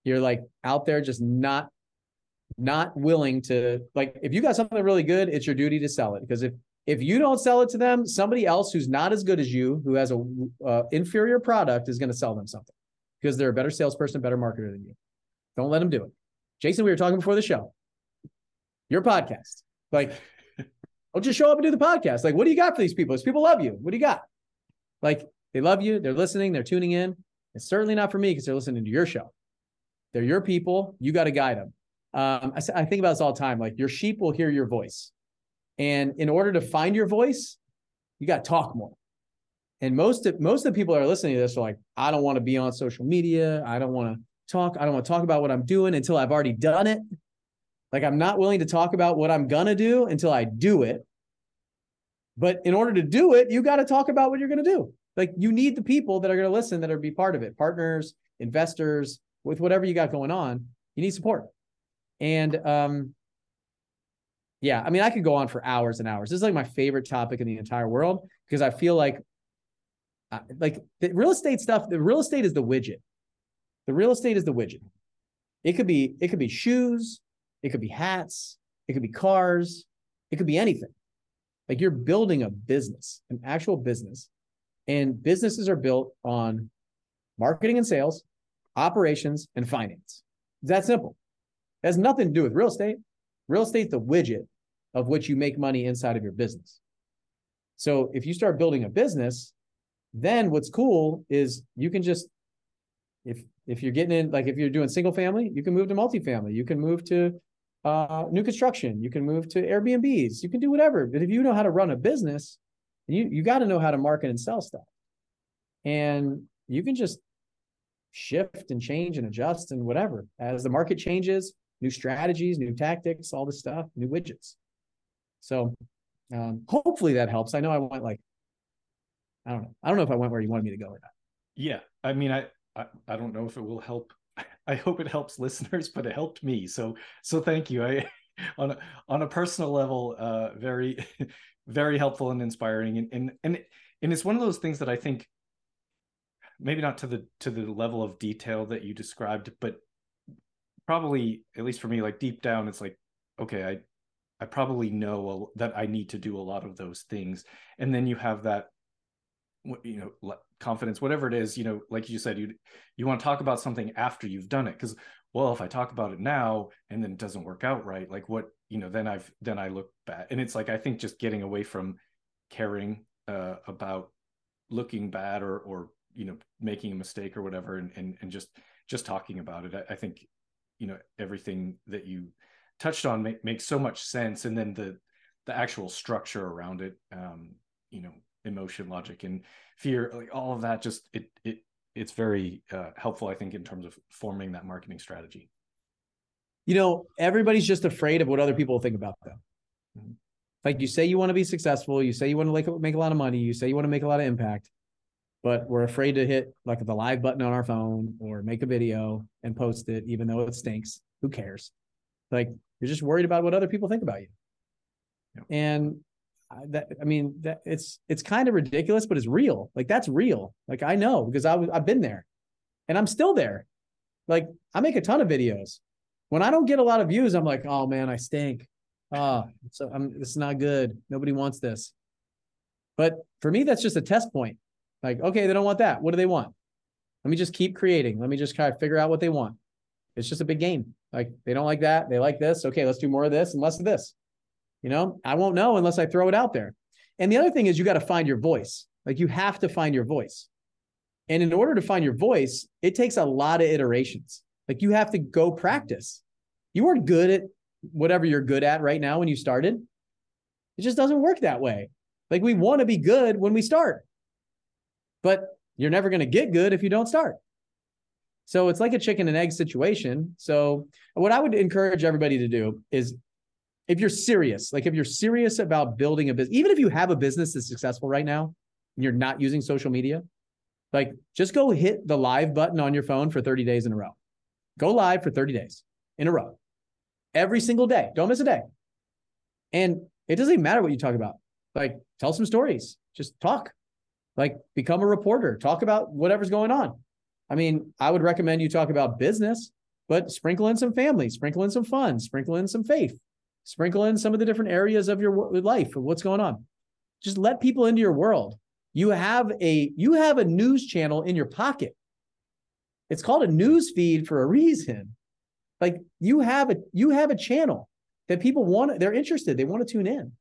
Speaker 2: You're like out there just not not willing to like if you got something really good it's your duty to sell it because if if you don't sell it to them somebody else who's not as good as you who has a uh, inferior product is going to sell them something because they're a better salesperson better marketer than you don't let them do it jason we were talking before the show your podcast like don't just show up and do the podcast. Like, what do you got for these people? These people love you. What do you got? Like, they love you. They're listening. They're tuning in. It's certainly not for me because they're listening to your show. They're your people. You got to guide them. Um, I, I think about this all the time. Like, your sheep will hear your voice. And in order to find your voice, you got to talk more. And most of, most of the people that are listening to this are like, I don't want to be on social media. I don't want to talk. I don't want to talk about what I'm doing until I've already done it. Like I'm not willing to talk about what I'm gonna do until I do it. But in order to do it, you got to talk about what you're gonna do. Like you need the people that are gonna listen that are be part of it, partners, investors, with whatever you got going on. You need support. And um, yeah, I mean, I could go on for hours and hours. This is like my favorite topic in the entire world because I feel like, uh, like the real estate stuff. The real estate is the widget. The real estate is the widget. It could be it could be shoes, it could be hats, it could be cars, it could be anything. Like you're building a business, an actual business. And businesses are built on marketing and sales, operations, and finance. It's that simple. It has nothing to do with real estate. Real estate's the widget of which you make money inside of your business. So if you start building a business, then what's cool is you can just if if you're getting in like if you're doing single family, you can move to multifamily. You can move to uh, new construction. You can move to Airbnbs. You can do whatever. But if you know how to run a business, you you got to know how to market and sell stuff. And you can just shift and change and adjust and whatever as the market changes, new strategies, new tactics, all this stuff, new widgets. So um, hopefully that helps. I know I went like, I don't know. I don't know if I went where you wanted me to go or not.
Speaker 1: Yeah. I mean, I, I, I don't know if it will help. *laughs* I hope it helps listeners, but it helped me. So, so thank you. I, *laughs* on a, on a personal level, uh, very, *laughs* very helpful and inspiring. And, and, and, and it's one of those things that I think maybe not to the, to the level of detail that you described, but probably at least for me, like deep down, it's like, okay, I, I probably know that I need to do a lot of those things. And then you have that, you know, confidence, whatever it is, you know, like you said, you you want to talk about something after you've done it. Cause well, if I talk about it now and then it doesn't work out right, like what, you know, then I've then I look bad. And it's like I think just getting away from caring uh, about looking bad or or you know making a mistake or whatever and and, and just just talking about it I, I think you know everything that you touched on make, makes so much sense. And then the the actual structure around it um you know emotion logic and fear like all of that just it it it's very uh, helpful i think in terms of forming that marketing strategy.
Speaker 2: You know everybody's just afraid of what other people think about them. Mm-hmm. like you say you want to be successful you say you want to like make a lot of money you say you want to make a lot of impact but we're afraid to hit like the live button on our phone or make a video and post it even though it stinks who cares like you're just worried about what other people think about you. Yep. And that I mean that it's it's kind of ridiculous, but it's real. Like that's real. Like I know because I was I've been there, and I'm still there. Like I make a ton of videos. When I don't get a lot of views, I'm like, oh man, I stink. Oh, so I'm this is not good. Nobody wants this. But for me, that's just a test point. Like, okay, they don't want that. What do they want? Let me just keep creating. Let me just kind of figure out what they want. It's just a big game. Like they don't like that. They like this. Okay, let's do more of this and less of this. You know, I won't know unless I throw it out there. And the other thing is you got to find your voice. Like you have to find your voice. And in order to find your voice, it takes a lot of iterations. Like you have to go practice. You weren't good at whatever you're good at right now when you started. It just doesn't work that way. Like we want to be good when we start, but you're never going to get good if you don't start. So it's like a chicken and egg situation. So what I would encourage everybody to do is if you're serious, like if you're serious about building a business, even if you have a business that's successful right now and you're not using social media, like just go hit the live button on your phone for 30 days in a row. Go live for 30 days in a row. Every single day. Don't miss a day. And it doesn't even matter what you talk about. Like tell some stories. Just talk. Like become a reporter. Talk about whatever's going on. I mean, I would recommend you talk about business, but sprinkle in some family, sprinkle in some fun, sprinkle in some faith, sprinkle in some of the different areas of your life of what's going on. Just let people into your world. You have a you have a news channel in your pocket. It's called a news feed for a reason. Like you have a you have a channel that people want they're interested, they want to tune in.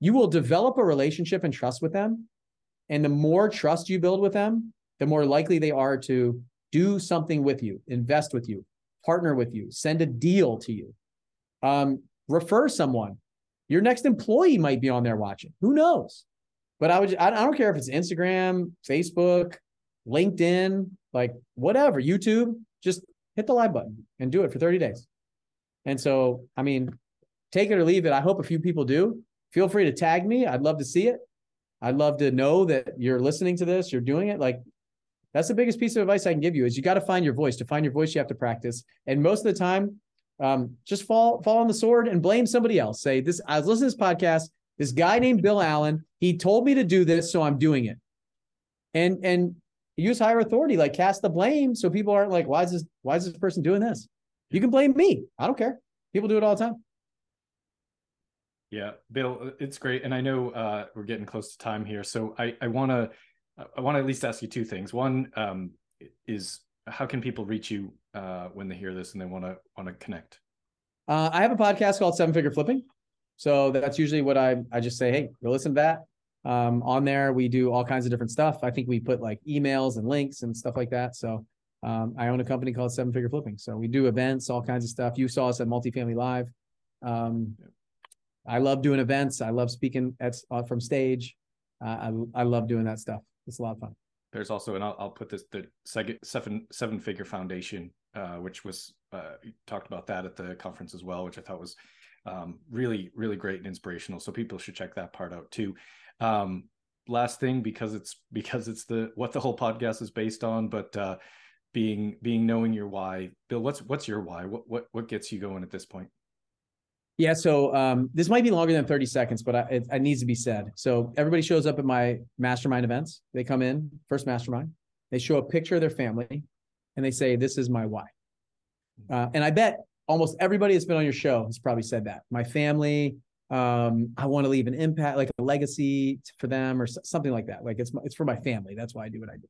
Speaker 2: you will develop a relationship and trust with them. And the more trust you build with them, the more likely they are to do something with you, invest with you, partner with you, send a deal to you, um, refer someone. Your next employee might be on there watching. Who knows? But I would, I don't care if it's Instagram, Facebook, LinkedIn, like whatever, YouTube, just hit the live button and do it for 30 days. And so, I mean, take it or leave it. I hope a few people do. Feel free to tag me. I'd love to see it. I'd love to know that you're listening to this, you're doing it. Like that's the biggest piece of advice I can give you is you got to find your voice. To find your voice, you have to practice. And most of the time, um, just fall fall on the sword and blame somebody else. Say this. I was listening to this podcast. This guy named Bill Allen. He told me to do this, so I'm doing it. And and use higher authority, like cast the blame, so people aren't like, why is this why is this person doing this? You can blame me. I don't care. People do it all the time.
Speaker 1: Yeah, Bill, it's great, and I know uh, we're getting close to time here, so I I want to I want to at least ask you two things. One um, is how can people reach you uh, when they hear this and they want to want to connect?
Speaker 2: Uh, I have a podcast called Seven Figure Flipping, so that's usually what I I just say, hey, go listen to that. Um, on there, we do all kinds of different stuff. I think we put like emails and links and stuff like that. So um, I own a company called Seven Figure Flipping. So we do events, all kinds of stuff. You saw us at Multifamily Live. Um, I love doing events. I love speaking at uh, from stage. Uh, I I love doing that stuff. It's a lot of fun.
Speaker 1: There's also, and I'll, I'll put this the seven seven figure foundation, uh, which was uh, talked about that at the conference as well, which I thought was um, really really great and inspirational. So people should check that part out too. Um, last thing, because it's because it's the what the whole podcast is based on, but uh, being being knowing your why. Bill, what's what's your why? What what what gets you going at this point?
Speaker 2: Yeah, so um, this might be longer than 30 seconds, but I, it, it, needs to be said. So everybody shows up at my mastermind events. They come in, first mastermind, they show a picture of their family, and they say, This is my why. Uh, and I bet almost everybody that's been on your show has probably said that. My family, um, I want to leave an impact, like a legacy for them or something like that. Like it's it's for my family. That's why I do what I do.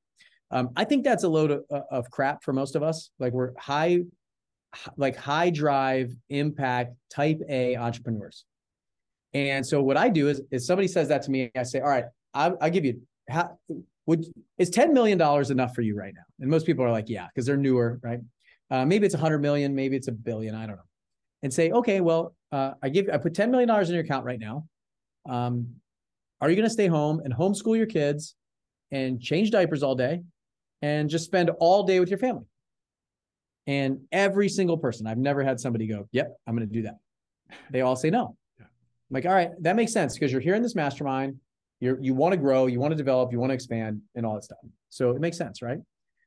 Speaker 2: Um, I think that's a load of, of crap for most of us. Like we're high, like high drive, impact, type A entrepreneurs. And so what I do is, if somebody says that to me, I say, all right, I, I give you, how, would is $10 million enough for you right now? And most people are like, yeah, because they're newer, right? Uh, maybe it's a hundred million, maybe it's a billion, I don't know. And say, okay, well, uh, I give, I put $10 million in your account right now. Um, are you going to stay home and homeschool your kids and change diapers all day and just spend all day with your family? And every single person, I've never had somebody go, yep, I'm going to do that. They all say no. Yeah. I'm like, all right, that makes sense because you're here in this mastermind. You're, you want to grow, you want to develop, you want to expand and all that stuff. So it makes sense, right?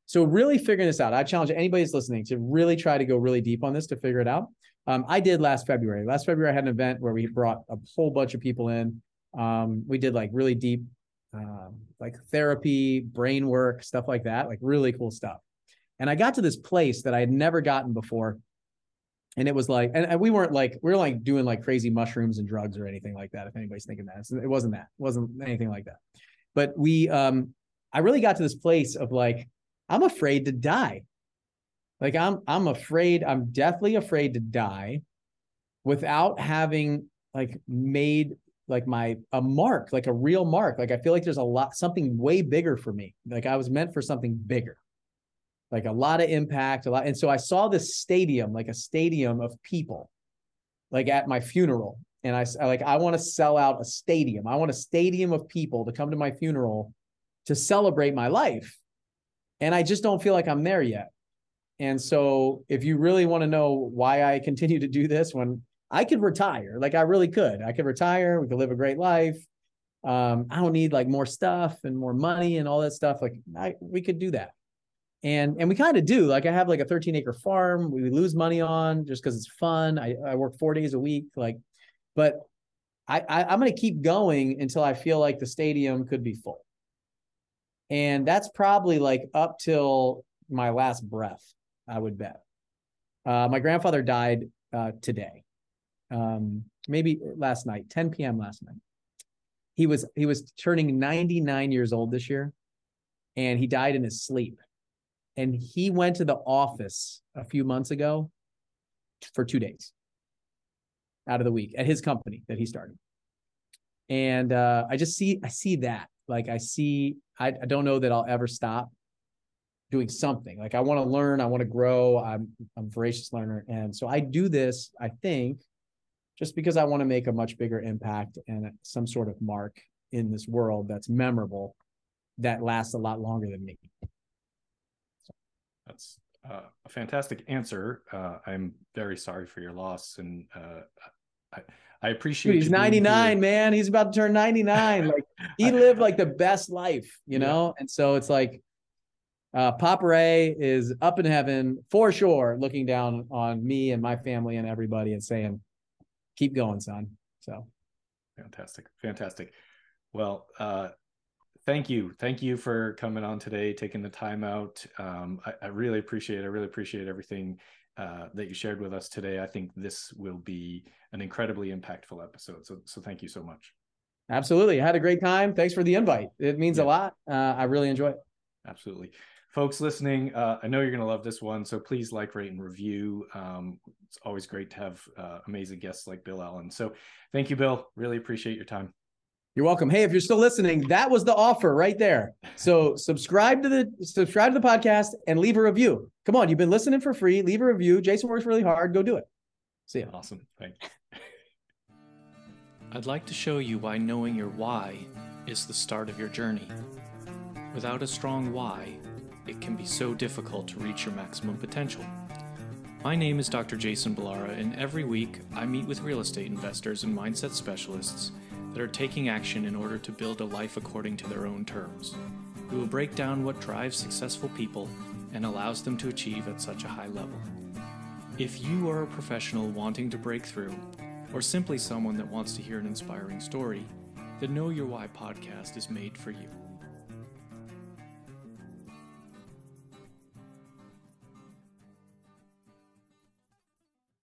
Speaker 2: So really figuring this out, I challenge anybody that's listening to really try to go really deep on this to figure it out. Um, I did last February. Last February, I had an event where we brought a whole bunch of people in. Um, we did like really deep, um, like therapy, brain work, stuff like that, like really cool stuff. And I got to this place that I had never gotten before. And it was like, and, we weren't like, we were like doing like crazy mushrooms and drugs or anything like that. If anybody's thinking that, it wasn't that, it wasn't anything like that. But we, um, I really got to this place of like, I'm afraid to die. Like I'm, I'm afraid, I'm deathly afraid to die without having like made like my a mark like a real mark like i feel like there's a lot something way bigger for me like i was meant for something bigger like a lot of impact, a lot. And so I saw this stadium, like a stadium of people, like at my funeral. And I, like, I want to sell out a stadium. I want a stadium of people to come to my funeral to celebrate my life. And I just don't feel like I'm there yet. And so if you really want to know why I continue to do this when I could retire, like I really could, I could retire, we could live a great life. Um, I don't need like more stuff and more money and all that stuff. Like I, we could do that and and we kind of do like i have like a 13 acre farm we lose money on just because it's fun. I, I work four days a week like but I, I i'm going to keep going until i feel like the stadium could be full. And that's probably like up till my last breath i would bet. Uh, my grandfather died uh, today. Um, maybe last night 10 p.m last night. He was he was turning 99 years old this year and he died in his sleep and he went to the office a few months ago for two days out of the week at his company that he started. And uh, I just see, I see that. Like I see, I, I don't know that I'll ever stop doing something. Like I want to learn, I want to grow. I'm I'm a voracious learner. And so I do this, I think, just because I want to make a much bigger impact and some sort of mark in this world that's memorable that lasts a lot longer than me.
Speaker 1: That's uh, a fantastic answer. Uh, I'm very sorry for your loss, and uh, I, I appreciate.
Speaker 2: Dude, he's 99, man. He's about to turn 99. like he *laughs* lived like the best life, you know. Yeah. And so it's like, uh, Papa Ray is up in heaven for sure, looking down on me and my family and everybody, and saying, "Keep going, son." So,
Speaker 1: fantastic, fantastic. Well, uh, thank you, thank you for coming on today, taking the time out. Um, I, I, really appreciate. I really appreciate everything uh, that you shared with us today. I think this will be an incredibly impactful episode. So, so thank you so much.
Speaker 2: Absolutely, I had a great time. Thanks for the invite. It means yeah. a lot. Uh, I really enjoy it.
Speaker 1: Absolutely, folks listening. Uh, I know you're going to love this one, so please like, rate, and review. Um, it's always great to have uh, amazing guests like Bill Allen. So, thank you, Bill. Really appreciate your time.
Speaker 2: You're welcome. Hey, if you're still listening, that was the offer right there. So subscribe to the subscribe to the podcast and leave a review. Come on, you've been listening for free. Leave a review. Jason works really hard. Go do it. See ya.
Speaker 1: Awesome. Thanks.
Speaker 3: I'd like to show you why knowing your why is the start of your journey. Without a strong why, it can be so difficult to reach your maximum potential. My name is Dr. Jason Ballara, and every week I meet with real estate investors and mindset specialists that are taking action in order to build a life according to their own terms. We will break down what drives successful people and allows them to achieve at such a high level. If you are a professional wanting to break through, or simply someone that wants to hear an inspiring story, the Know Your Why podcast is made for you.